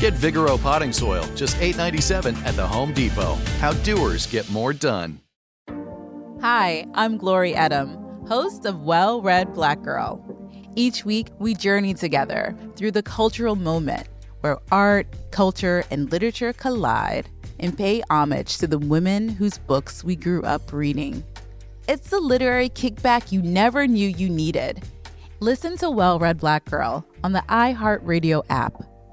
Get Vigoro potting soil, just $8.97 at the Home Depot. How doers get more done. Hi, I'm Glory Edim, host of Well Read Black Girl. Each week, we journey together through the cultural moment where art, culture, and literature collide and pay homage to the women whose books we grew up reading. It's the literary kickback you never knew you needed. Listen to Well Read Black Girl on the iHeartRadio app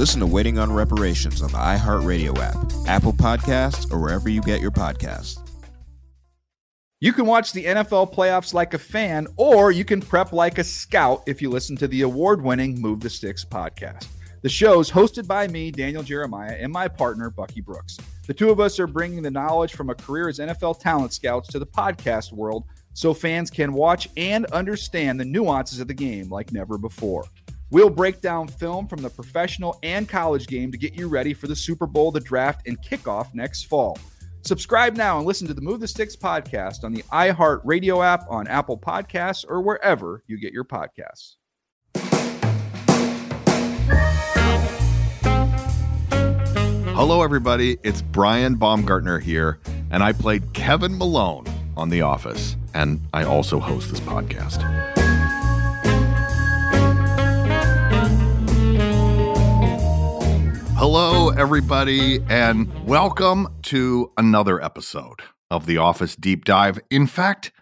Listen to Waiting on Reparations on the iHeartRadio app, Apple Podcasts, or wherever you get your podcasts. You can watch the NFL playoffs like a fan, or you can prep like a scout if you listen to the award winning Move the Sticks podcast. The show is hosted by me, Daniel Jeremiah, and my partner, Bucky Brooks. The two of us are bringing the knowledge from a career as NFL talent scouts to the podcast world so fans can watch and understand the nuances of the game like never before. We'll break down film from the professional and college game to get you ready for the Super Bowl, the draft, and kickoff next fall. Subscribe now and listen to the Move the Sticks podcast on the iHeart Radio app, on Apple Podcasts, or wherever you get your podcasts. Hello, everybody. It's Brian Baumgartner here, and I played Kevin Malone on The Office, and I also host this podcast. Hello, everybody, and welcome to another episode of The Office Deep Dive. In fact,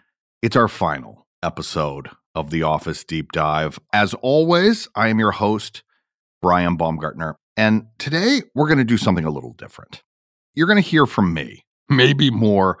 it's our final episode of The Office Deep Dive. As always, I am your host, Brian Baumgartner, and today we're going to do something a little different. You're going to hear from me, maybe more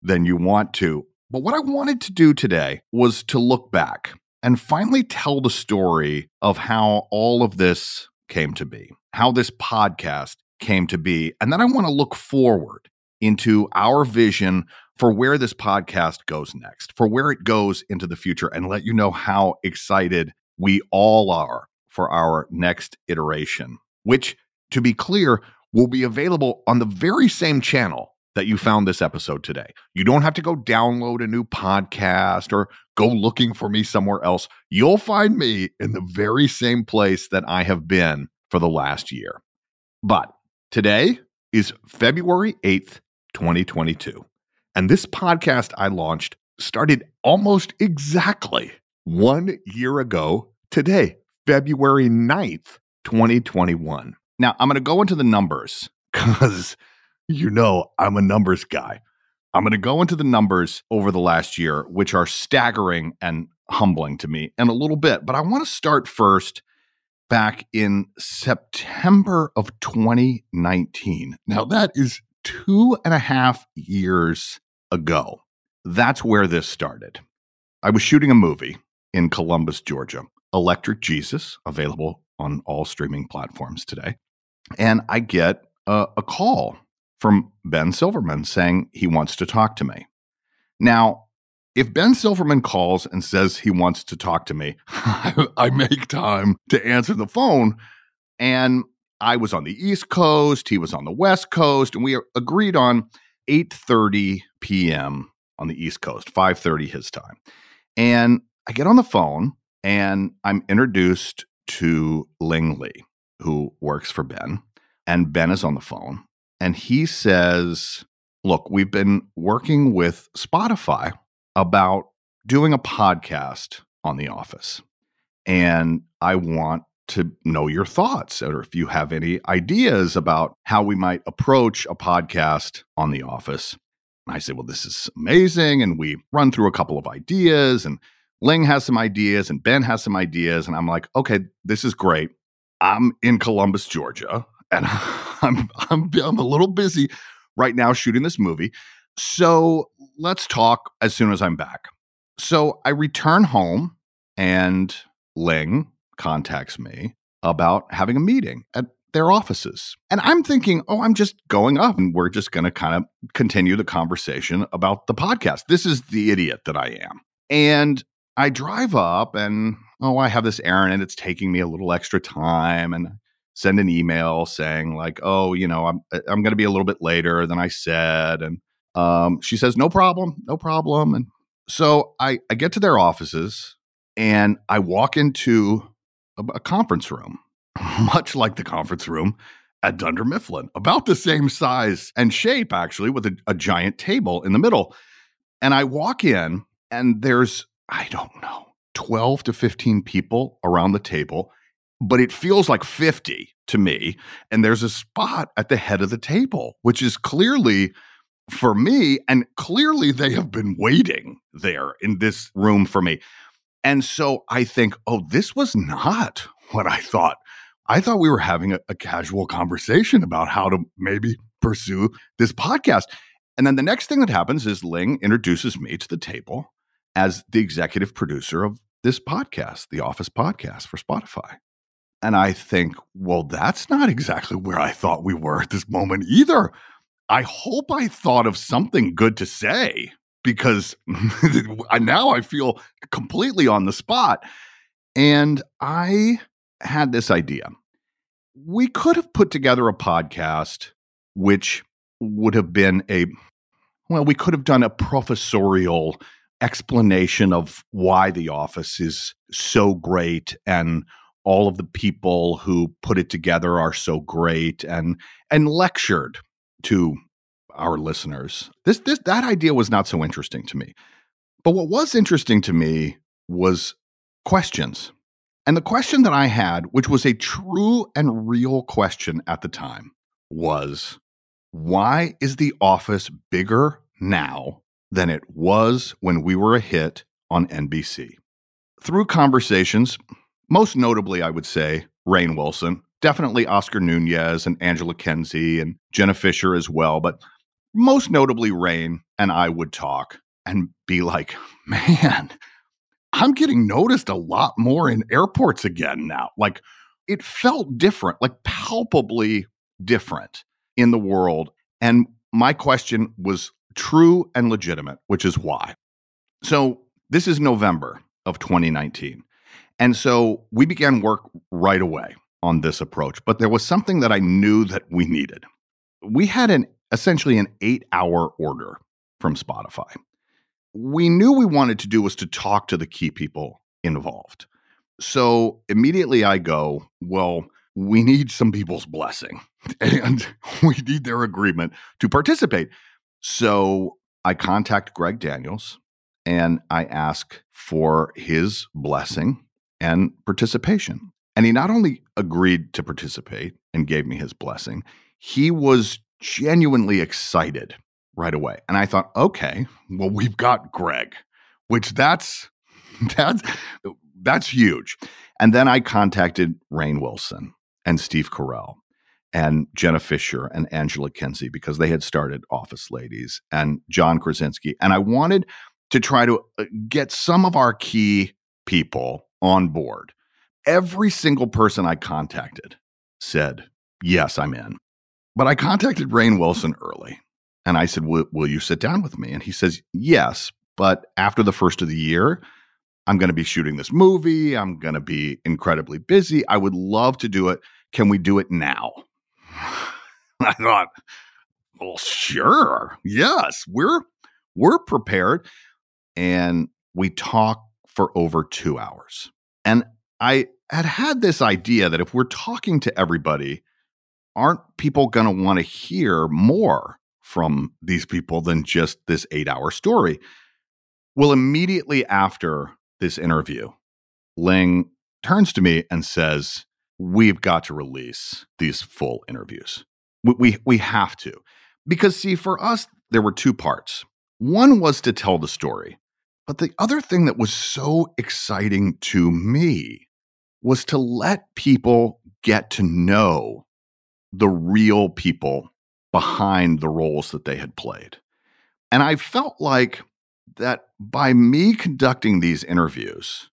than you want to. But what I wanted to do today was to look back and finally tell the story of how all of this came to be, how this podcast came to be. And then I want to look forward into our vision for where this podcast goes next, for where it goes into the future, and let you know how excited we all are for our next iteration, which, to be clear, will be available on the very same channel that you found this episode today. You don't have to go download a new podcast or go looking for me somewhere else. You'll find me in the very same place that I have been for the last year. But today is February 8th, 2022. And this podcast I launched started almost exactly one year ago today, February 9th, 2021. Now, I'm going to go into the numbers because you know I'm a numbers guy. I'm going to go into the numbers over the last year, which are staggering and humbling to me in a little bit. But I want to start first back in September of 2019. Now, that is two and a half years ago. That's where this started. I was shooting a movie in Columbus, Georgia, Electric Jesus, available on all streaming platforms today. And I get a, a call from Ben Silverman saying he wants to talk to me. Now, if Ben Silverman calls and says he wants to talk to me, I make time to answer the phone. And I was on the East Coast, he was on the West Coast, and we agreed on 8:30 p.m. on the East Coast, 5:30 his time. And I get on the phone and I'm introduced to Ling Lee, who works for Ben. And Ben is on the phone and he says, Look, we've been working with Spotify about doing a podcast on The Office. And I want to know your thoughts or if you have any ideas about how we might approach a podcast on The Office. And I say, Well, this is amazing. And we run through a couple of ideas, and Ling has some ideas, and Ben has some ideas. And I'm like, Okay, this is great. I'm in Columbus, Georgia, and I'm, I'm, I'm a little busy right now shooting this movie. So let's talk as soon as I'm back. So I return home, and Ling contacts me about having a meeting at their offices. And I'm thinking, oh, I'm just going up and we're just going to kind of continue the conversation about the podcast. This is the idiot that I am. And I drive up and, oh, I have this errand and it's taking me a little extra time. And send an email saying, like, oh, you know, I'm, uh, I'm going to be a little bit later than I said. And um, she says, no problem, no problem. And so I, I get to their offices and I walk into a, a conference room, much like the conference room at Dunder Mifflin, about the same size and shape, actually, with a, a giant table in the middle. And I walk in, and there's, I don't know, 12 to 15 people around the table, but it feels like 50 to me. And there's a spot at the head of the table, which is clearly for me, and clearly they have been waiting there in this room for me. And so I think, oh, this was not what I thought. I thought we were having a, a, casual conversation about how to maybe pursue this podcast. And then the next thing that happens is Ling introduces me to the table as the executive producer of this podcast, the Office podcast for Spotify. And I think, well, that's not exactly where I thought we were at this moment either. I hope I thought of something good to say because now I feel completely on the spot. And I had this idea. We could have put together a podcast which would have been a, well, we could have done a professorial explanation of why The Office is so great and all of the people who put it together are so great and and lectured to our listeners. This this that idea was not so interesting to me. But what was interesting to me was questions. And the question that I had, which was a true and real question at the time, was why is the office bigger now than it was when we were a hit on NBC? Through conversations, most notably, I would say Rainn Wilson, definitely Oscar Nunez and Angela Kinsey and Jenna Fischer as well, but most notably Rainn and I would talk and be like, man, I'm getting noticed a lot more in airports again now. Like it felt different, like palpably different in the world. And my question was true and legitimate, which is why. So this is November of 2019. And so we began work right away on this approach, but there was something that I knew that we needed. We had an essentially an 8-hour order from Spotify. We knew we wanted to do was to talk to the key people involved. So immediately I go, well, we need some people's blessing and we need their agreement to participate. So I contact Greg Daniels and I ask for his blessing and participation. And he not only agreed to participate and gave me his blessing, he was genuinely excited right away. And I thought, okay, well, we've got Greg, which that's that's that's huge. And then I contacted Rainn Wilson and Steve Carell and Jenna Fischer and Angela Kinsey because they had started Office Ladies and John Krasinski. And I wanted to try to uh, get some of our key people on board. Every single person I contacted said, Yes, I'm in. But I contacted Rainn Wilson early and I said, will you sit down with me? And he says, Yes, but after the first of the year, I'm going to be shooting this movie. I'm going to be incredibly busy. I would love to do it. Can we do it now? I thought, well, sure. Yes, we're we're prepared. And we talk for over two hours. And I had had this idea that if we're talking to everybody, aren't people going to want to hear more from these people than just this eight hour story? Well, immediately after this interview, Ling turns to me and says, We've got to release these full interviews. We, we, we have to. Because, see, for us, there were two parts. One was to tell the story. But the other thing that was so exciting to me was to let people get to know the real people behind the roles that they had played. And I felt like that by me conducting these interviews,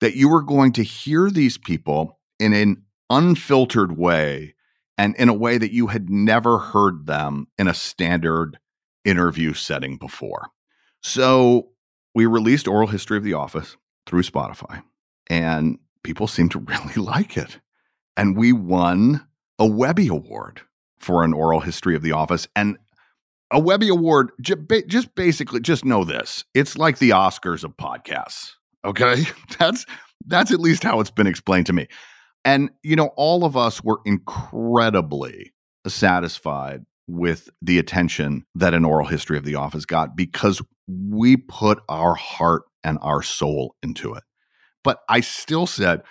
that you were going to hear these people in an unfiltered way and in a way that you had never heard them in a standard interview setting before. So we released Oral History of the Office through Spotify, and people seem to really like it. And we won a Webby Award for an oral history of The Office. And a Webby Award, just basically, just know this it's like the Oscars of podcasts. Okay. That's, that's at least how it's been explained to me. And, you know, all of us were incredibly satisfied with the attention that an oral history of The Office got because we put our heart and our soul into it. But I still said,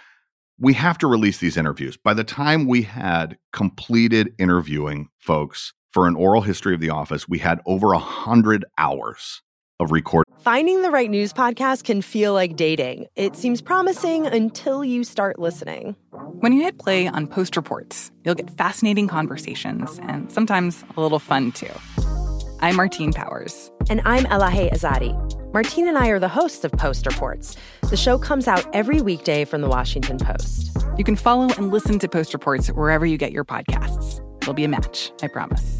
we have to release these interviews. By the time we had completed interviewing folks for an oral history of the office, we had over a hundred hours of recording. Finding the right news podcast can feel like dating. It seems promising until you start listening. When you hit play on Post Reports, you'll get fascinating conversations and sometimes a little fun too. I'm Martine Powers. And I'm Elahe Izadi. Martine and I are the hosts of Post Reports. The show comes out every weekday from the Washington Post. You can follow and listen to Post Reports wherever you get your podcasts. It'll be a match, I promise.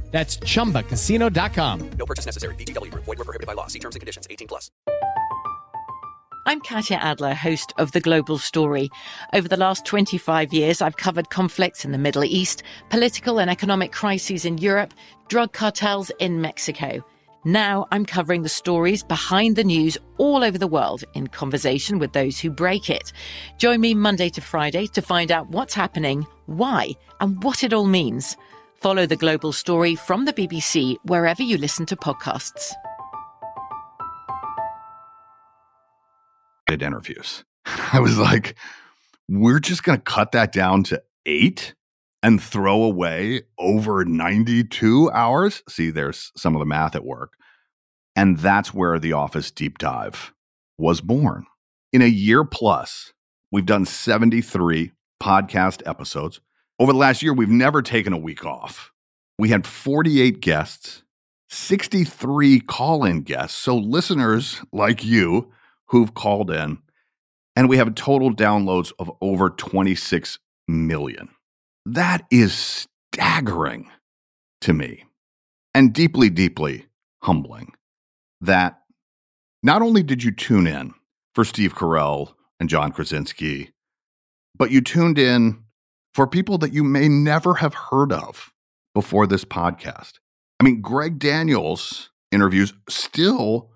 That's ChumbaCasino.com. No purchase necessary. VGW. Void were prohibited by law. See terms and conditions. 18 plus. I'm Katya Adler, host of The Global Story. Over the last 25 years, I've covered conflicts in the Middle East, political and economic crises in Europe, drug cartels in Mexico. Now I'm covering the stories behind the news all over the world in conversation with those who break it. Join me Monday to Friday to find out what's happening, why, and what it all means. Follow the global story from the BBC wherever you listen to podcasts. Did interviews. I was like, we're just going to cut that down to eight and throw away over 92 hours. See, there's some of the math at work. And that's where the Office Deep Dive was born. In a year plus, we've done 73 podcast episodes. Over the last year, we've never taken a week off. We had 48 guests, 63 call in guests. So, listeners like you who've called in, and we have total downloads of over 26 million. That is staggering to me and deeply, deeply humbling that not only did you tune in for Steve Carell and John Krasinski, but you tuned in for people that you may never have heard of before this podcast. I mean, Greg Daniels interviews still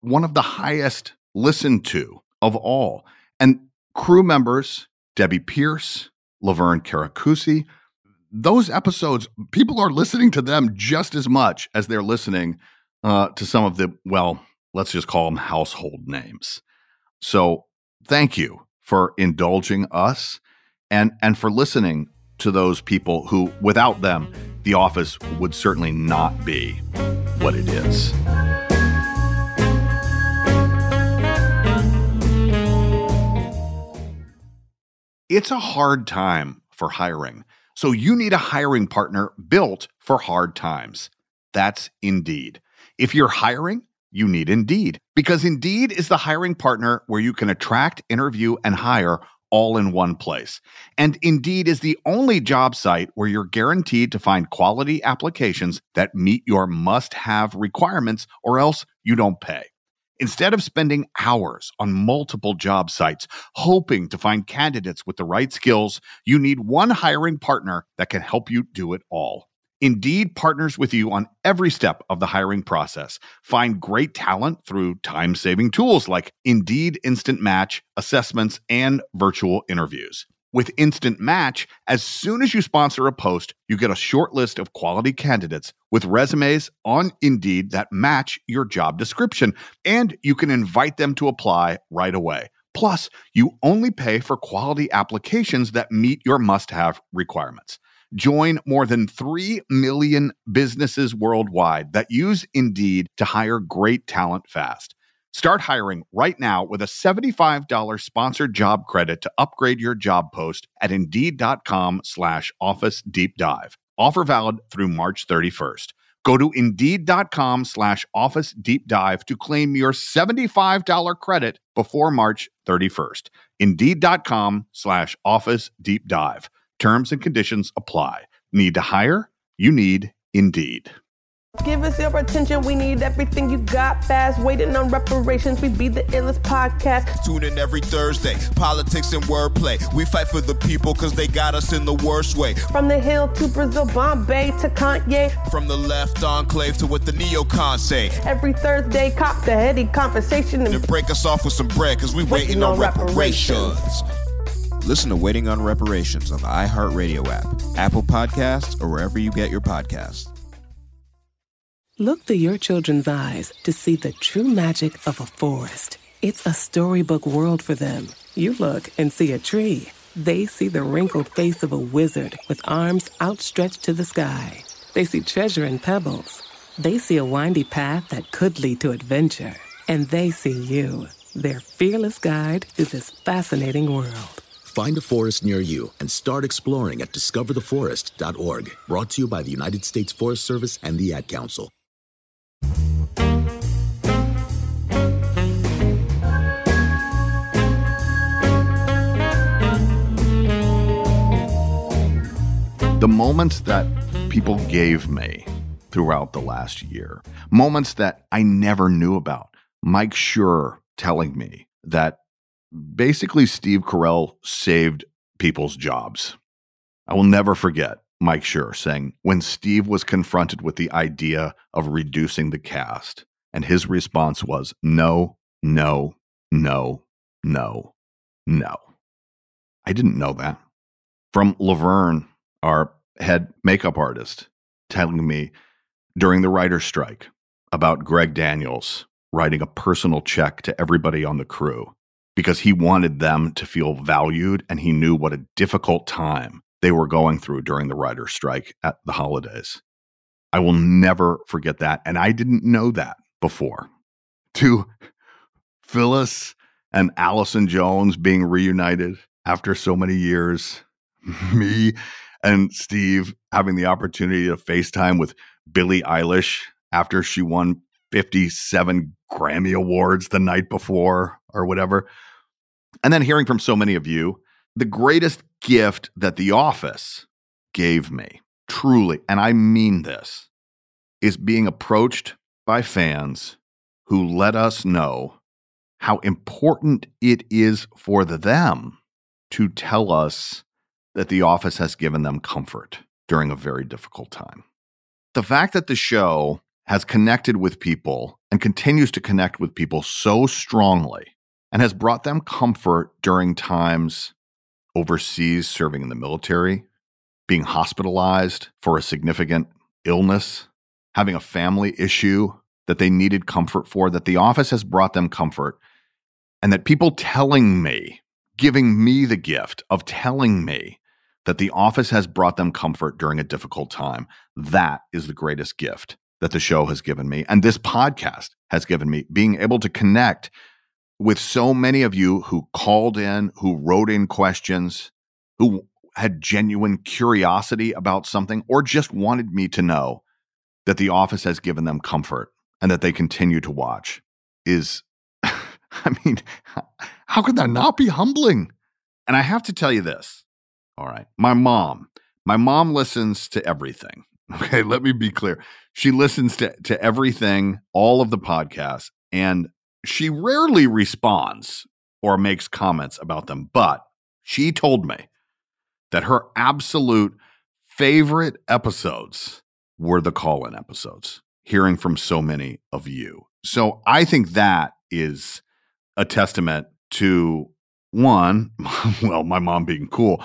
one of the highest listened to of all. And crew members, Debbie Pierce, Laverne Caracuzzi, those episodes, people are listening to them just as much as they're listening uh, to some of the, well, let's just call them household names. So thank you for indulging us and, and for listening to those people who, without them, The Office would certainly not be what it is. It's a hard time for hiring. So you need a hiring partner built for hard times. That's Indeed. If you're hiring, you need Indeed because Indeed is the hiring partner where you can attract, interview, and hire all in one place. And Indeed is the only job site where you're guaranteed to find quality applications that meet your must have requirements, or else you don't pay. Instead of spending hours on multiple job sites hoping to find candidates with the right skills, you need one hiring partner that can help you do it all. Indeed partners with you on every step of the hiring process. Find great talent through time saving tools like Indeed Instant Match, assessments, and virtual interviews. With Instant Match, as soon as you sponsor a post, you get a short list of quality candidates with resumes on Indeed that match your job description, and you can invite them to apply right away. Plus, you only pay for quality applications that meet your must have requirements. Join more than 3 million businesses worldwide that use Indeed to hire great talent fast. Start hiring right now with a $75 sponsored job credit to upgrade your job post at Indeed.com slash Office Deep Dive. Offer valid through March 31st. Go to Indeed.com slash Office Deep Dive to claim your $75 credit before March 31st. Indeed.com slash Office Deep Dive. Terms and conditions apply. Need to hire? You need Indeed. Give us your attention. We need everything you got fast. Waiting on reparations. We be the illest podcast. Tune in every Thursday. Politics and wordplay. We fight for the people because they got us in the worst way. From the hill to Brazil, Bombay to Kanye. From the left enclave to what the neocons say. Every Thursday, cop the heady conversation and, break us off with some bread because we waiting, waiting on, on reparations. reparations. Listen to Waiting on Reparations on the iHeartRadio app, Apple Podcasts, or wherever you get your podcasts. Look through your children's eyes to see the true magic of a forest. It's a storybook world for them. You look and see a tree. They see the wrinkled face of a wizard with arms outstretched to the sky. They see treasure in pebbles. They see a windy path that could lead to adventure. And they see you, their fearless guide through this fascinating world. Find a forest near you and start exploring at discovertheforest.org. Brought to you by the United States Forest Service and the Ad Council. The moments that people gave me throughout the last year, moments that I never knew about. Mike Schur telling me that basically Steve Carell saved people's jobs. I will never forget Mike Schur saying when Steve was confronted with the idea of reducing the cast, and his response was no, no, no, no, no. I didn't know that. From Laverne, our head makeup artist, telling me during the writer's strike about Greg Daniels writing a personal check to everybody on the crew because he wanted them to feel valued and he knew what a difficult time they were going through during the writer's strike at the holidays. I will never forget that. And I didn't know that before. To Phyllis and Allison Jones being reunited after so many years. Me and Steve having the opportunity to FaceTime with Billie Eilish after she won 57 Grammy Awards the night before or whatever. And then hearing from so many of you, the greatest gift that The Office gave me, truly, and I mean this, is being approached by fans who let us know how important it is for them to tell us that The Office has given them comfort during a very difficult time. The fact that the show has connected with people and continues to connect with people so strongly and has brought them comfort during times overseas serving in the military, being hospitalized for a significant illness, having a family issue that they needed comfort for, that the office has brought them comfort, and that people telling me, giving me the gift of telling me that the office has brought them comfort during a difficult time, that is the greatest gift that the show has given me. And this podcast has given me being able to connect with so many of you who called in, who wrote in questions, who had genuine curiosity about something, or just wanted me to know that the office has given them comfort and that they continue to watch is, I mean, how could that not be humbling? And I have to tell you this. All right. My mom, my mom listens to everything. Okay. Let me be clear. She listens to, to everything, all of the podcasts, and she rarely responds or makes comments about them. But she told me that her absolute favorite episodes were the call in episodes hearing from so many of you. So I think that is a testament to one, well, my mom being cool,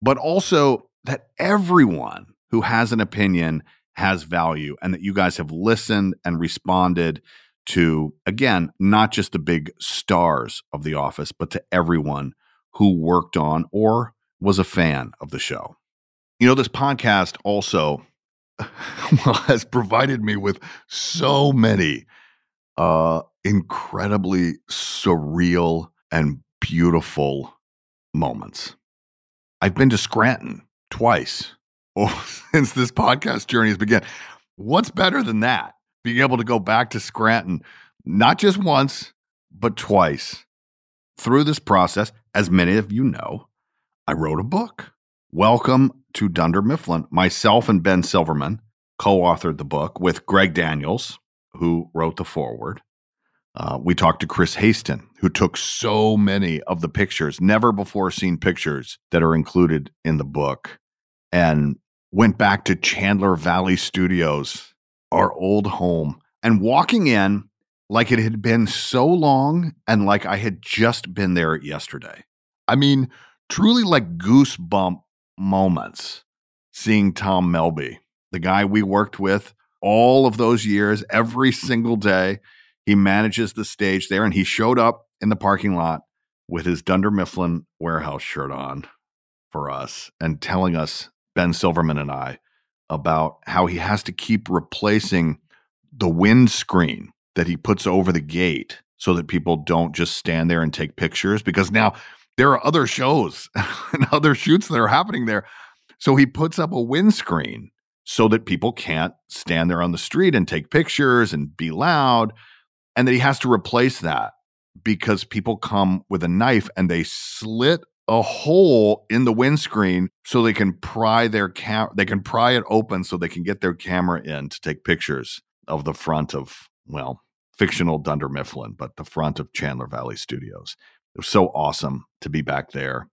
but also that everyone who has an opinion has value and that you guys have listened and responded to, again, not just the big stars of The Office, but to everyone who worked on or was a fan of the show. You know, this podcast also has provided me with so many uh, incredibly surreal and beautiful moments. I've been to Scranton twice oh, since this podcast journey has begun. What's better than that? Being able to go back to Scranton, not just once, but twice. Through this process, as many of you know, I wrote a book. Welcome to Dunder Mifflin. Myself and Ben Silverman co authored the book with Greg Daniels, who wrote the foreword. Uh, we talked to Chris Haston, who took so many of the pictures, never before seen pictures that are included in the book, and went back to Chandler Valley Studios, our old home, and walking in like it had been so long and like I had just been there yesterday. I mean, truly like goosebump moments seeing Tom Melby, the guy we worked with all of those years, every single day. He manages the stage there, and he showed up in the parking lot with his Dunder Mifflin warehouse shirt on for us and telling us, Ben Silverman and I, about how he has to keep replacing the windscreen that he puts over the gate so that people don't just stand there and take pictures because now there are other shows and other shoots that are happening there. So he puts up a windscreen so that people can't stand there on the street and take pictures and be loud. And that he has to replace that because people come with a knife and they slit a hole in the windscreen so they can pry their cam they can pry it open so they can get their camera in to take pictures of the front of well fictional Dunder Mifflin but the front of Chandler Valley Studios it was so awesome to be back there.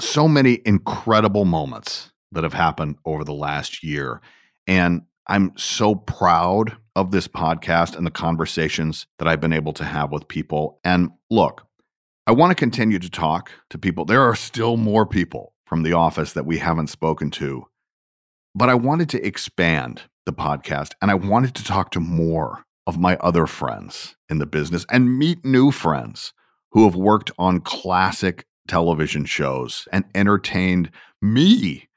So many incredible moments that have happened over the last year. And I'm so proud of this podcast and the conversations that I've been able to have with people. And look, I want to continue to talk to people. There are still more people from the office that we haven't spoken to, but I wanted to expand the podcast and I wanted to talk to more of my other friends in the business and meet new friends who have worked on classic television shows and entertained me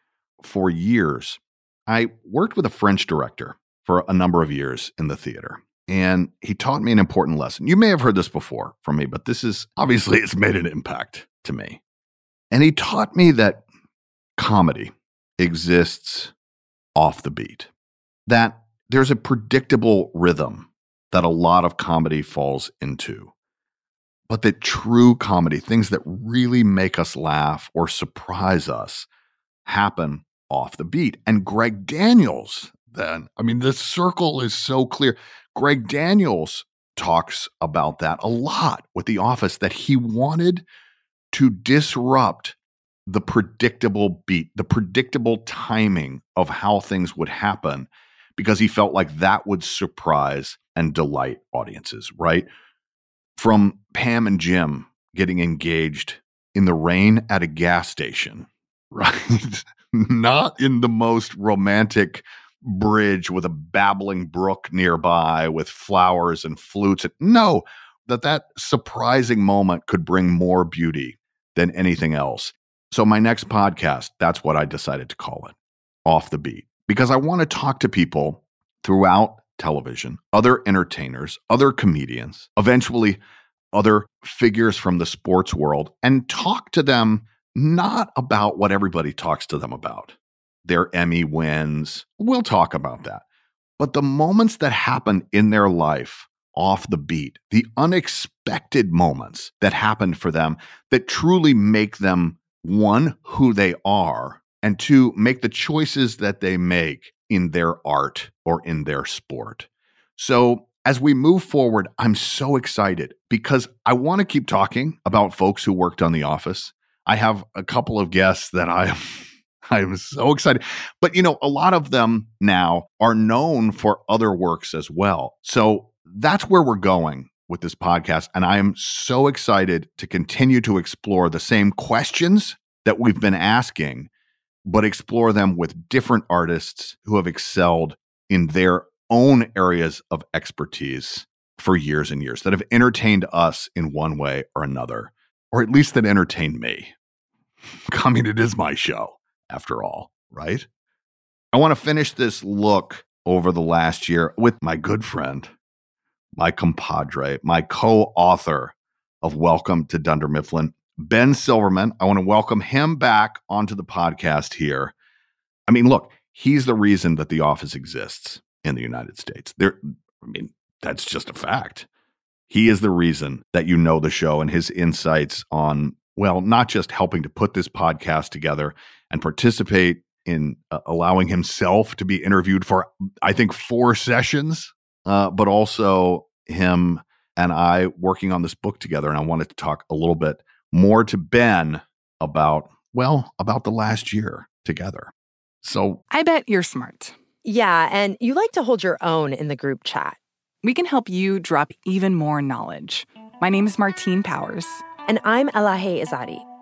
for years. I worked with a French director for a number of years in the theater. And he taught me an important lesson. You may have heard this before from me, but this is obviously it's made an impact to me. And he taught me that comedy exists off the beat, that there's a predictable rhythm that a lot of comedy falls into, but that true comedy, things that really make us laugh or surprise us, happen off the beat. And Greg Daniels, then, I mean, the circle is so clear. Greg Daniels talks about that a lot with The Office that he wanted to disrupt the predictable beat, the predictable timing of how things would happen, because he felt like that would surprise and delight audiences, right? From Pam and Jim getting engaged in the rain at a gas station, right? Not in the most romantic bridge with a babbling brook nearby with flowers and flutes. No, that that surprising moment could bring more beauty than anything else. So my next podcast, that's what I decided to call it, Off the Beat, because I want to talk to people throughout television, other entertainers, other comedians, eventually other figures from the sports world and talk to them not about what everybody talks to them about their Emmy wins. We'll talk about that. But the moments that happen in their life off the beat, the unexpected moments that happen for them that truly make them one, who they are, and two, make the choices that they make in their art or in their sport. So, as we move forward, I'm so excited because I want to keep talking about folks who worked on The Office. I have a couple of guests that I am I'm so excited. But you know, a lot of them now are known for other works as well. So that's where we're going with this podcast. And I am so excited to continue to explore the same questions that we've been asking, but explore them with different artists who have excelled in their own areas of expertise for years and years that have entertained us in one way or another, or at least that entertained me. I mean, it is my show after all, right? I want to finish this look over the last year with my good friend, my compadre, my co author of Welcome to Dunder Mifflin, Ben Silverman. I want to welcome him back onto the podcast here. I mean, look, he's the reason that The Office exists in the United States. There, I mean, that's just a fact. He is the reason that you know the show and his insights on, well, not just helping to put this podcast together and participate in uh, allowing himself to be interviewed for, I think, four sessions, uh, but also him and I working on this book together. And I wanted to talk a little bit more to Ben about, well, about the last year together. So I bet you're smart. Yeah, and you like to hold your own in the group chat. We can help you drop even more knowledge. My name is Martine Powers. And I'm Elahe Izadi.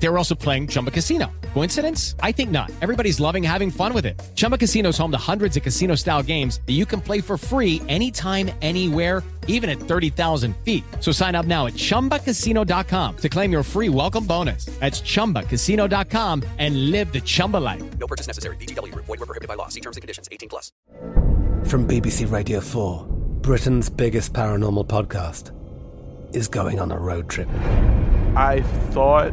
They were also playing Chumba Casino. Coincidence? I think not. Everybody's loving having fun with it. Chumba Casino is home to hundreds of casino style games that you can play for free anytime, anywhere, even at 30,000 feet. So sign up now at chumbacasino.com to claim your free welcome bonus. That's chumbacasino.com and live the Chumba life. No purchase necessary. VGW. Void were prohibited by law. See terms and conditions. 18 plus. From BBC Radio 4, Britain's biggest paranormal podcast is going on a road trip. I thought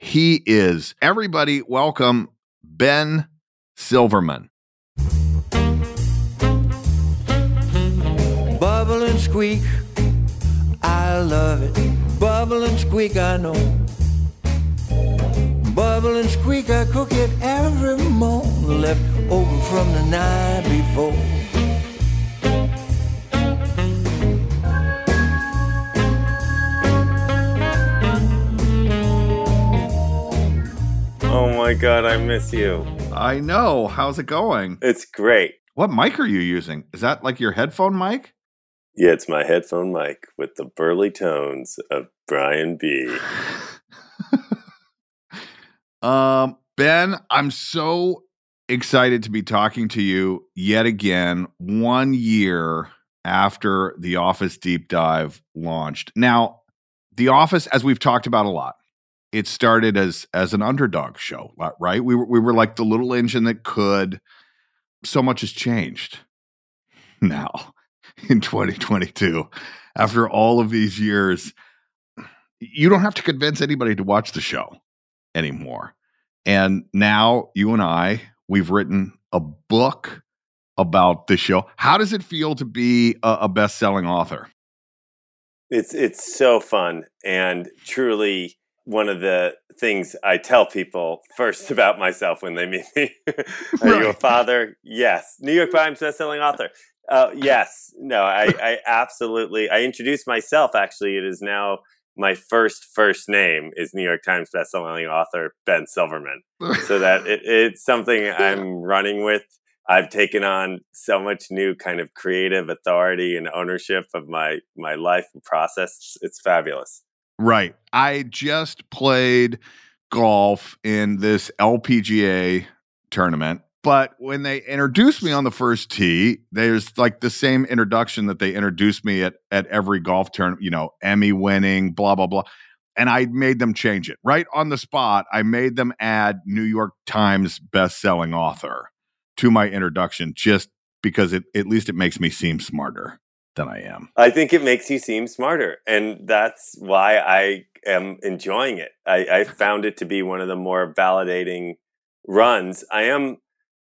he is. Everybody, welcome Ben Silverman. Bubble and squeak, I love it. Bubble and squeak, I know. Bubble and squeak, I cook it every morning. Left over from the night before. Oh my god, I miss you. I know. How's it going? It's great. What mic are you using? Is that like your headphone mic? Yeah, it's my headphone mic with the burly tones of Brian B. Um, Ben, I'm so excited to be talking to you yet again, one year after the Office Deep Dive launched. Now, The Office, as we've talked about a lot, it started as as an underdog show, right? We were we were like the little engine that could. So much has changed now in 2022. After all of these years, you don't have to convince anybody to watch the show anymore. And now you and I, we've written a book about the show. How does it feel to be a, a best-selling author? It's it's so fun and truly one of the things I tell people first about myself when they meet me. Are you a father? Yes. New York Times bestselling author. Uh, yes. No, I, I absolutely. I introduced myself. Actually, it is now my first first name is New York Times bestselling author Ben Silverman. so that it, it's something I'm running with. I've taken on so much new kind of creative authority and ownership of my my life and process. It's fabulous. Right. I just played golf in this LPGA tournament. But when they introduced me on the first tee, there's like the same introduction that they introduced me at at every golf tournament, you know, Emmy winning, blah, blah, blah. And I made them change it right on the spot. I made them add New York Times best-selling author to my introduction just because it at least it makes me seem smarter than I am. I think it makes you seem smarter. And that's why I am enjoying it. I, I found it to be one of the more validating runs. I am,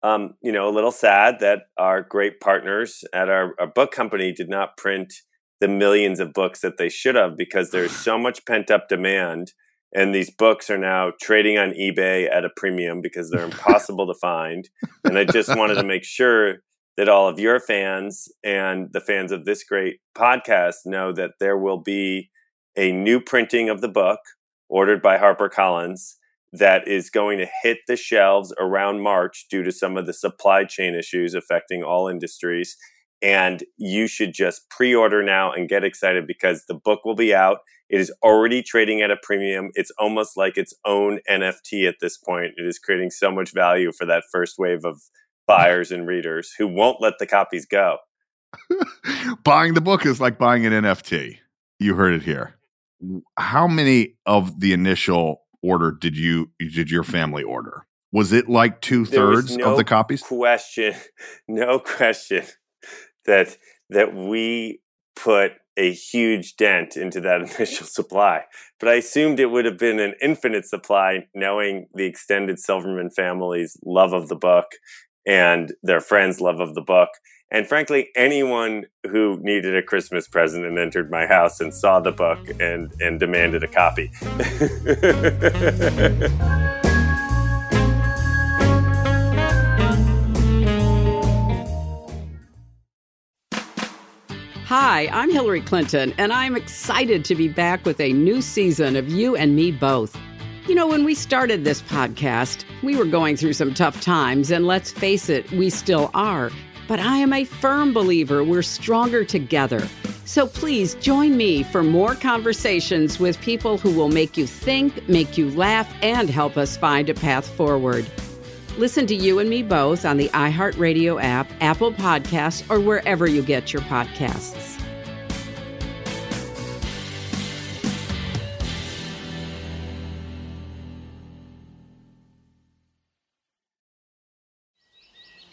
um, you know, a little sad that our great partners at our, our book company did not print the millions of books that they should have because there's so much pent up demand. And these books are now trading on eBay at a premium because they're impossible to find. And I just wanted to make sure that all of your fans and the fans of this great podcast know that there will be a new printing of the book ordered by HarperCollins that is going to hit the shelves around March due to some of the supply chain issues affecting all industries. And you should just pre order now and get excited because the book will be out. It is already trading at a premium. It's almost like its own NFT at this point. It is creating so much value for that first wave of buyers and readers who won't let the copies go. buying the book is like buying an NFT. You heard it here. How many of the initial order did you did your family order? Was it like two thirds no of the copies? Question, no question that that we put a huge dent into that initial supply. But I assumed it would have been an infinite supply, knowing the extended Silverman family's love of the book and their friends' love of the book. And frankly, anyone who needed a Christmas present and entered my house and saw the book and, and demanded a copy. Hi, I'm Hillary Clinton, and I'm excited to be back with a new season of You and Me Both. You know, when we started this podcast, we were going through some tough times, and let's face it, we still are. But I am a firm believer we're stronger together. So please join me for more conversations with people who will make you think, make you laugh, and help us find a path forward. Listen to You and Me both on the iHeartRadio app, Apple Podcasts, or wherever you get your podcasts.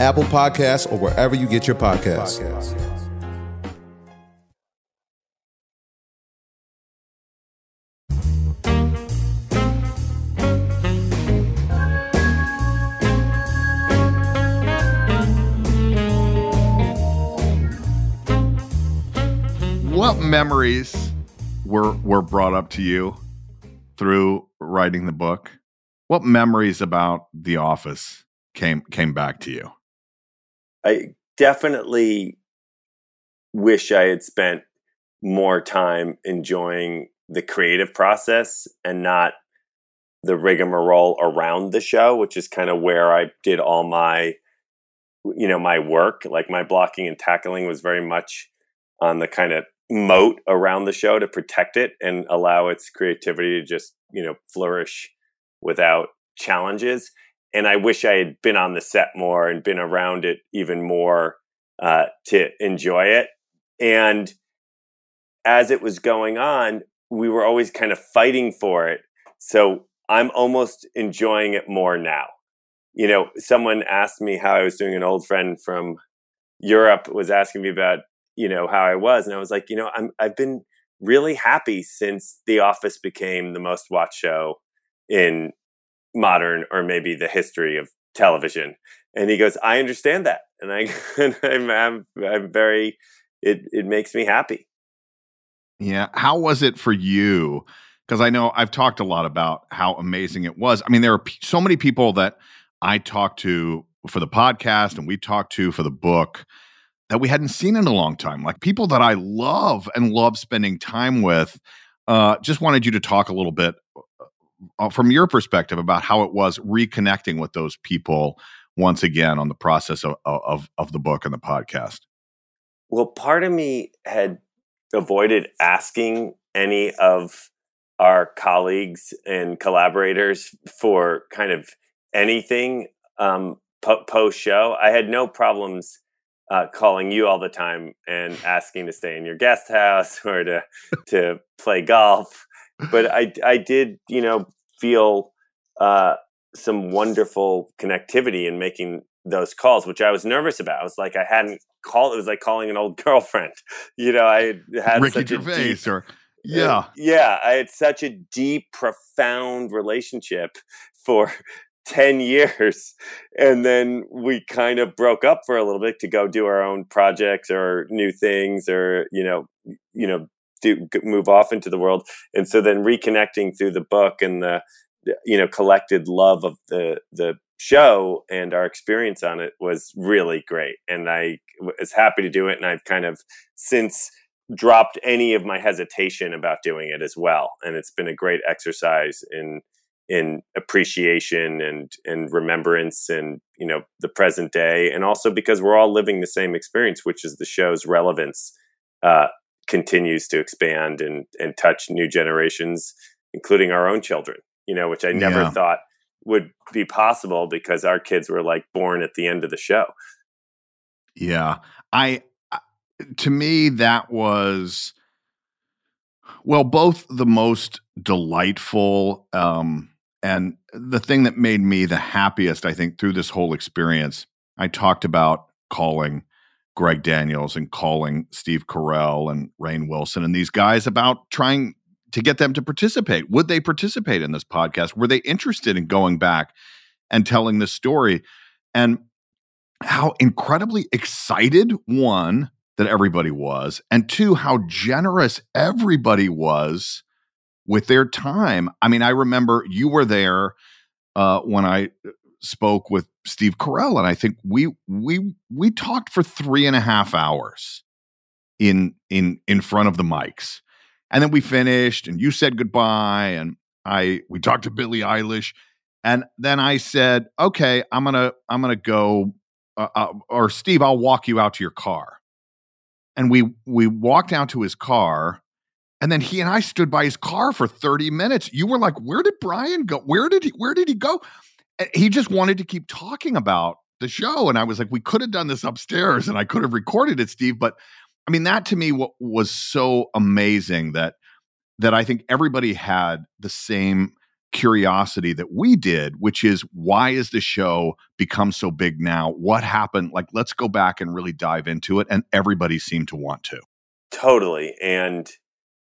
Apple Podcasts, or wherever you get your podcasts. What memories were were brought up to you through writing the book? What memories about the office came came back to you? I definitely wish I had spent more time enjoying the creative process and not the rigmarole around the show, which is kind of where I did all my, you know, my work. Like my blocking and tackling was very much on the kind of moat around the show to protect it and allow its creativity to just, you know, flourish without challenges and I wish I had been on the set more and been around it even more uh, to enjoy it. And as it was going on, we were always kind of fighting for it. So I'm almost enjoying it more now. You know, someone asked me how I was doing. An old friend from Europe was asking me about, you know, how I was, and I was like, you know, I'm I've been really happy since The Office became the most watched show in modern or maybe the history of television. And he goes, I understand that. And I, and I'm, I'm, I'm very, it, it makes me happy. Yeah. How was it for you? Because I know I've talked a lot about how amazing it was. I mean, there are p- so many people that I talked to for the podcast and we talked to for the book that we hadn't seen in a long time. Like people that I love and love spending time with. Uh, just wanted you to talk a little bit from your perspective about how it was reconnecting with those people once again on the process of, of, of the book and the podcast? Well, part of me had avoided asking any of our colleagues and collaborators for kind of anything um, po- post show. I had no problems uh, calling you all the time and asking to stay in your guest house or to to play golf but I I did you know feel uh, some wonderful connectivity in making those calls, which I was nervous about. I was like I hadn't called. It was like calling an old girlfriend. You know, I had Ricky such Gervais a deep, or yeah, uh, yeah. I had such a deep, profound relationship for 10 years and then we kind of broke up for a little bit to go do our own projects or new things or you know you know move off into the world. And so then reconnecting through the book and the you know collected love of the the show and our experience on it was really great. And i was happy to do it. And i've kind of since dropped any of my hesitation about doing it as well. And it's been a great exercise in in appreciation and and remembrance and you know the present day. And also because we're all living the same experience which is the show's relevance uh, continues to expand and and touch new generations, including our own children. You know, which I never Yeah. thought would be possible because our kids were like born at the end of the show. Yeah. I I- to me that was Well, both the most delightful um, and the thing that made me the happiest, I think, through this whole experience, I talked about calling Greg Daniels and calling Steve Carell and Rainn Wilson and these guys about trying to get them to participate. Would they participate in this podcast? Were they interested in going back and telling this story? And how incredibly excited, one, that everybody was, and two, how generous everybody was with their time. I mean, I remember you were there uh, when I uh, spoke with Steve Carell, and I think we we we talked for three and a half hours in in in front of the mics, and then we finished, and you said goodbye, and I we talked to Billie Eilish, and then I said, okay, I'm gonna I'm gonna go, uh, uh, or Steve, I'll walk you out to your car, and we we walked out to his car and then he and I stood by his car for 30 minutes. You were like, "Where did Brian go? Where did he where did he go?" He just wanted to keep talking about the show and I was like, "We could have done this upstairs and I could have recorded it, Steve." But I mean, that to me what was so amazing that that I think everybody had the same curiosity that we did, which is why is the show become so big now? What happened? Like, let's go back and really dive into it. And everybody seemed to want to. Totally. And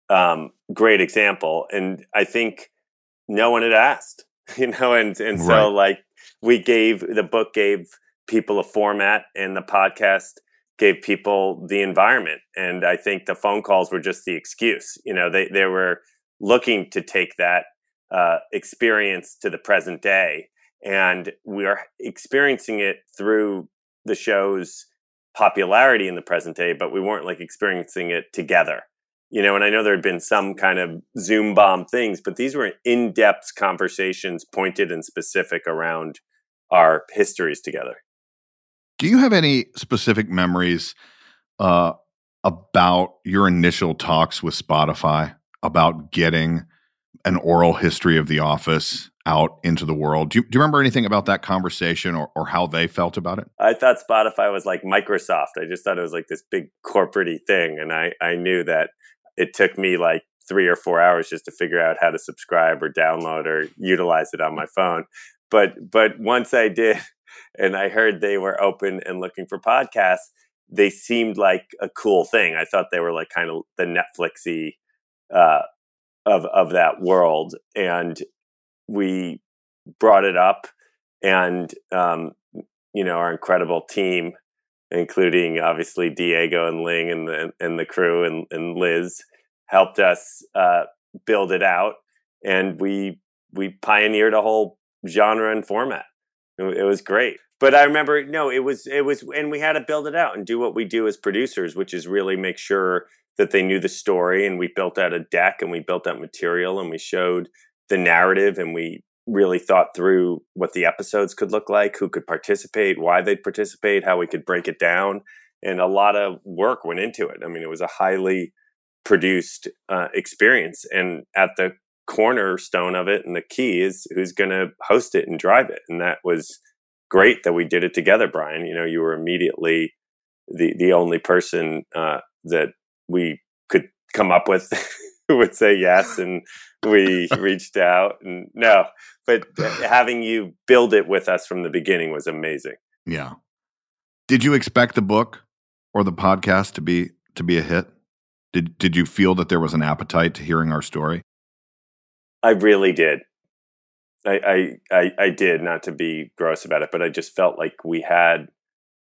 um, great example. And I think no one had asked, you know, and and so right. like we gave the book gave people a format, and the podcast gave people the environment. And I think the phone calls were just the excuse. You know, they they were looking to take that uh, experience to the present day, and we are experiencing it through the show's popularity in the present day, but we weren't like experiencing it together you know, and I know there had been some kind of Zoom bomb things, but these were in depth conversations pointed and specific around our histories together. Do you have any specific memories uh, about your initial talks with Spotify about getting an oral history of The Office out into the world? Do you, do you remember anything about that conversation or, or how they felt about it? I thought Spotify was like Microsoft. I just thought it was like this big corporate thing. And I, I knew that it took me like three or four hours just to figure out how to subscribe or download or utilize it on my phone. But but once I did, and I heard they were open and looking for podcasts, they seemed like a cool thing. I thought they were like kind of the Netflixy uh, of of that world, and we brought it up, and um, you know our incredible team including obviously Diego and Ling and the and the crew and, and Liz helped us uh, build it out, and we we pioneered a whole genre and format. It, was great. But I remember, no, it was it was, and we had to build it out and do what we do as producers, which is really make sure that they knew the story, and we built out a deck, and we built out material, and we showed the narrative, and we really thought through what the episodes could look like, who could participate, why they'd participate, how we could break it down. And a lot of work went into it. I mean, it was a highly produced uh, experience. And at the cornerstone of it and the key is who's going to host it and drive it. And that was great that we did it together, Brian. You know, you were immediately the, the only person uh, that we could come up with who would say yes. And we reached out and no, but having you build it with us from the beginning was amazing. Yeah. Did you expect the book or the podcast to be to be a hit? Did did you feel that there was an appetite to hearing our story? I really did. I, I I I did not to be gross about it, but I just felt like we had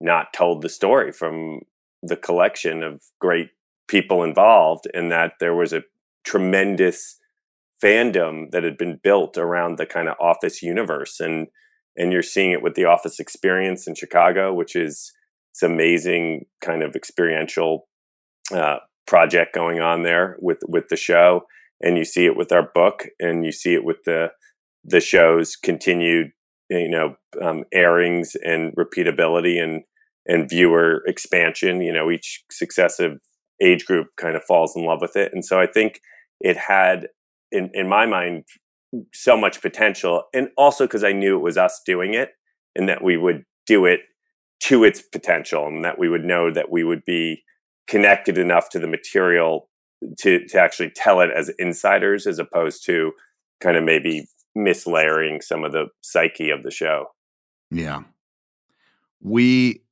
not told the story from the collection of great people involved and that there was a tremendous fandom that had been built around the kind of office universe and and you're seeing it with the office experience in chicago which is it's amazing kind of experiential uh, project going on there with with the show and you see it with our book and you see it with the the show's continued you know um, airings and repeatability and and viewer expansion you know each successive age group kind of falls in love with it and so i think it had in in my mind so much potential and also because i knew it was us doing it and that we would do it to its potential and that we would know that we would be connected enough to the material to to actually tell it as insiders as opposed to kind of maybe mislayering some of the psyche of the show. Yeah. We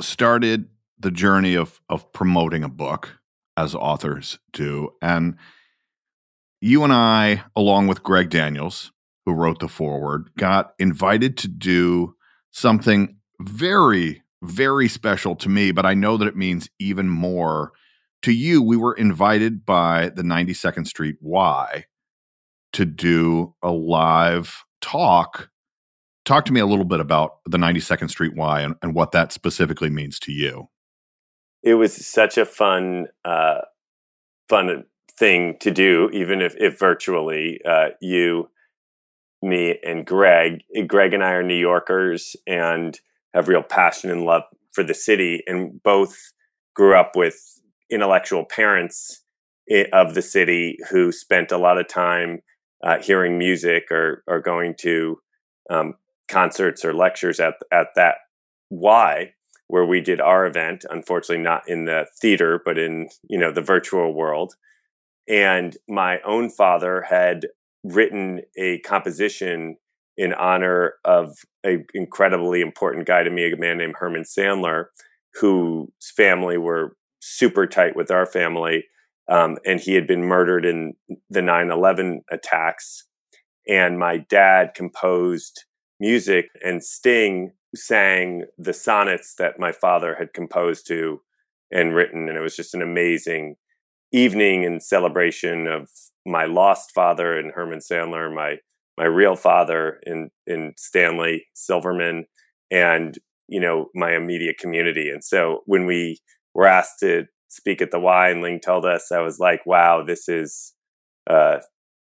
started the journey of of promoting a book as authors do and you and I along with Greg Daniels who wrote the foreword got invited to do something very very special to me but I know that it means even more to you. We were invited by the 92nd Street Y to do a live talk. Talk to me a little bit about the 92nd Street Y and, and what that specifically means to you. It was such a fun uh, fun thing to do, even if, if virtually. Uh, you, me, and Greg. Greg and I are New Yorkers and have real passion and love for the city, and both grew up with intellectual parents of the city who spent a lot of time uh, hearing music or or going to um, concerts or lectures at at that Y where we did our event unfortunately not in the theater but in you know the virtual world and my own father had written a composition in honor of an incredibly important guy to me a man named herman sandler whose family were super tight with our family um, and he had been murdered in the 9-11 attacks and my dad composed music and sting sang the sonnets that my father had composed to and written. And it was just an amazing evening and celebration of my lost father and Herman Sandler, my my real father in in Stanley Silverman, and you know my immediate community. And so when we were asked to speak at the Y and Ling told us, I was like, wow, this is uh,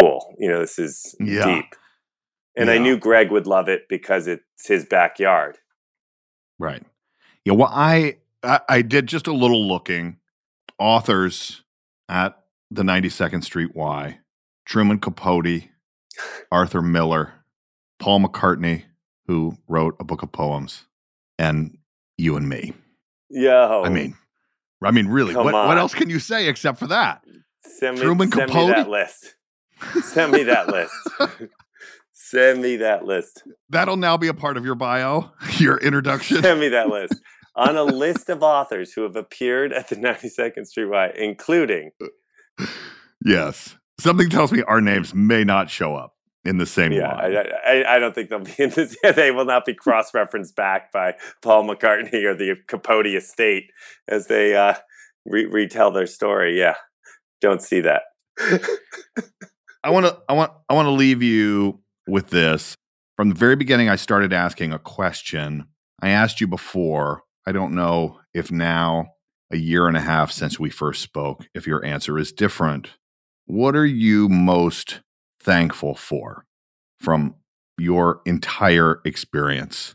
Cool. You know, this is Yeah. deep. And I knew Greg would love it because it's his backyard. Right. Yeah. Well, I, I I did just a little looking. Authors at the 92nd Street Y: Truman Capote, Arthur Miller, Paul McCartney, who wrote a book of poems, and you and me. Yeah. I mean, I mean, really, Come what what else can you say except for that? send me, Truman Capote? that list. Send me that list. send me that list. That'll now be a part of your bio, your introduction. Send me that list. On a list of authors who have appeared at the 92nd Street Y, including Yes. Something tells me our names may not show up in the same Yeah. I, I, I don't think they'll be in this. They will not be cross-referenced back by Paul McCartney or the Capote estate as they uh, re- retell their story. Yeah, don't see that. I want to I want I want to leave you with this. From the very beginning I started asking a question. I asked you before. I don't know if now a year and a half since we first spoke if your answer is different. What are you most thankful for from your entire experience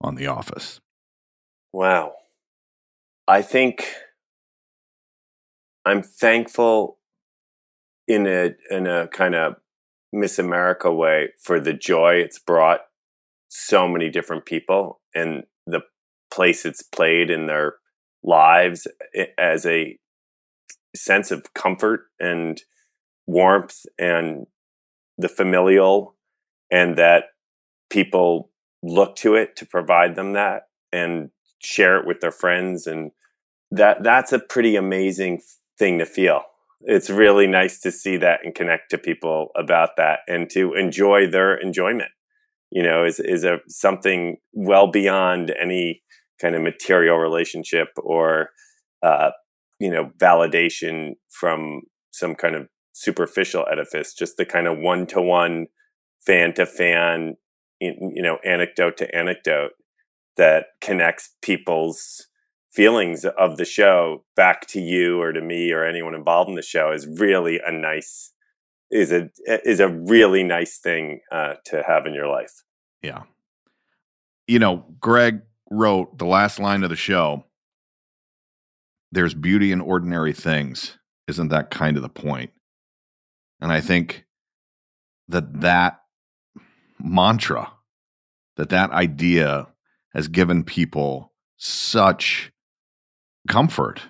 on the office? Wow. I think I'm thankful in a in a kind of Miss America way for the joy it's brought so many different people and the place it's played in their lives eh, as a sense of comfort and warmth and the familial and that people look to it to provide them that and share it with their friends and that that's a pretty amazing thing to feel it's really nice to see that and connect to people about that and to enjoy their enjoyment. You know is is a something well beyond any kind of material relationship or uh you know validation from some kind of superficial edifice just the kind of one to one fan to fan you know anecdote to anecdote that connects people's feelings of the show back to you or to me or anyone involved in the show is really a nice is a is a really nice thing uh, to have in your life. Yeah. You know, Greg wrote the last line of the show. There's beauty in ordinary things. Isn't that kind of the point? And I think that that mantra, that that idea has given people such comfort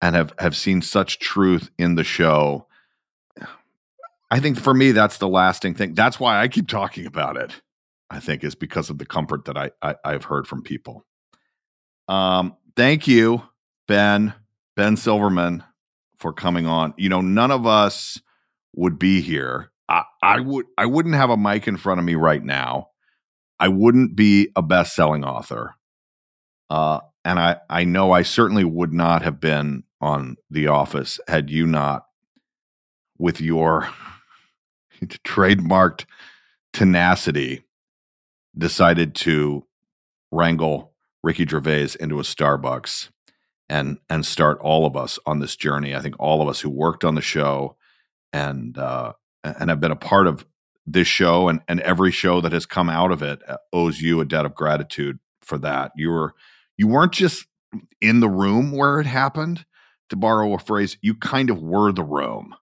and have have seen such truth in the show. I think for me that's the lasting thing. That's why I keep talking about it. I think is because of the comfort that I, I I've heard from people. Um, thank you, Ben, Ben Silverman, for coming on. You know, none of us would be here. I, I would I wouldn't have a mic in front of me right now. I wouldn't be a best-selling author. Uh, and I, I know I certainly would not have been on The Office had you not, with your trademarked tenacity, decided to wrangle Ricky Gervais into a Starbucks and and start all of us on this journey. I think all of us who worked on the show and uh, and have been a part of this show and and every show that has come out of it uh, owes you a debt of gratitude for that. You were you weren't just in the room where it happened. To borrow a phrase, you kind of were the room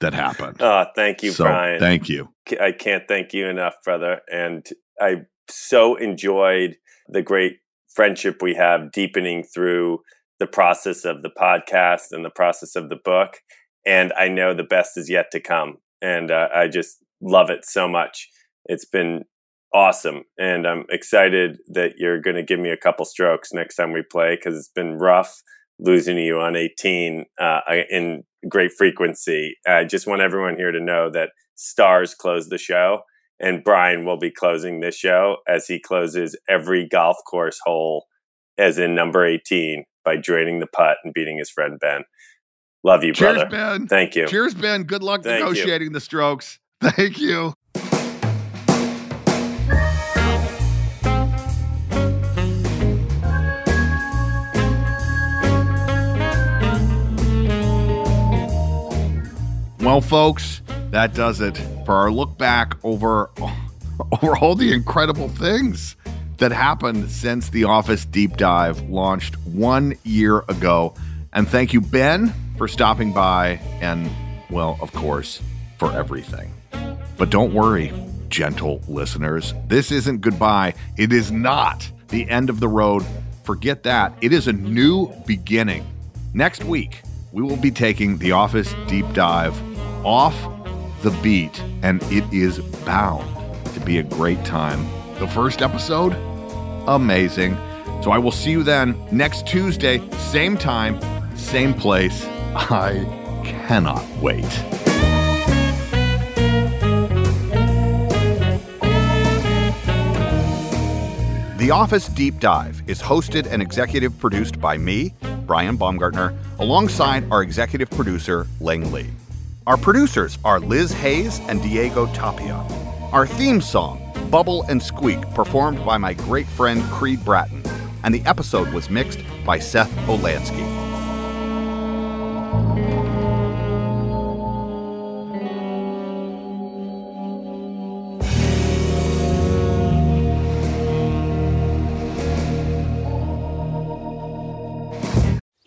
that happened. Oh, thank you, So, Brian. thank you. I can't thank you enough, brother. And I so enjoyed the great friendship we have deepening through the process of the podcast and the process of the book. And I know the best is yet to come. And uh, I just love it so much. It's been awesome. And I'm excited that you're going to give me a couple strokes next time we play because it's been rough losing to you on 18 uh, in great frequency. I just want everyone here to know that stars close the show and Brian will be closing this show as he closes every golf course hole as in number 18 by draining the putt and beating his friend Ben. Love you, Cheers, brother. Ben. Thank you. Cheers, Ben. Good luck Thank you. negotiating the strokes. Thank you. Well, folks, that does it for our look back over over all the incredible things that happened since the Office Deep Dive launched one year ago. And thank you, Ben, for stopping by, and well, of course, for everything. But don't worry, gentle listeners, this isn't goodbye. It is not the end of the road. Forget that. It is a new beginning. Next week, we will be taking the Office Deep Dive off the beat, and it is bound to be a great time. The first episode, amazing. So I will see you then next Tuesday, same time, same place. I cannot wait. The Office Deep Dive is hosted and executive produced by me, Brian Baumgartner, alongside our executive producer, Lang Lee. Our producers are Liz Hayes and Diego Tapia. Our theme song, Bubble and Squeak, performed by my great friend Creed Bratton, and the episode was mixed by Seth Olansky.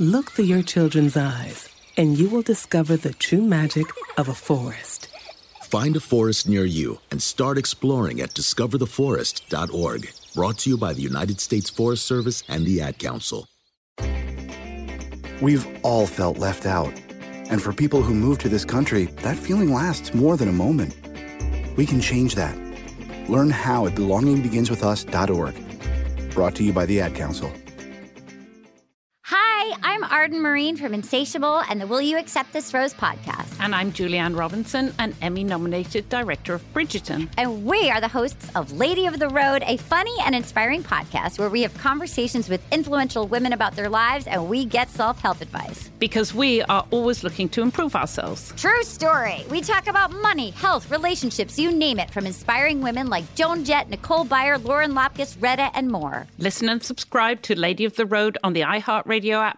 Look through your children's eyes, and you will discover the true magic of a forest. Find a forest near you and start exploring at discovertheforest.org. Brought to you by the United States Forest Service and the Ad Council. We've all felt left out. And for people who move to this country, that feeling lasts more than a moment. We can change that. Learn how at belongingbeginswithus.org. Brought to you by the Ad Council. Hi, I'm Arden Myrin from Insatiable and the Will You Accept This Rose podcast. And I'm Julie Anne Robinson, an Emmy nominated director of Bridgerton. And we are the hosts of Lady of the Road, a funny and inspiring podcast where we have conversations with influential women about their lives and we get self help advice. Because we are always looking to improve ourselves. True story. We talk about money, health, relationships, you name it, from inspiring women like Joan Jett, Nicole Byer, Lauren Lapkus, Retta, and more. Listen and subscribe to Lady of the Road on the iHeartRadio app,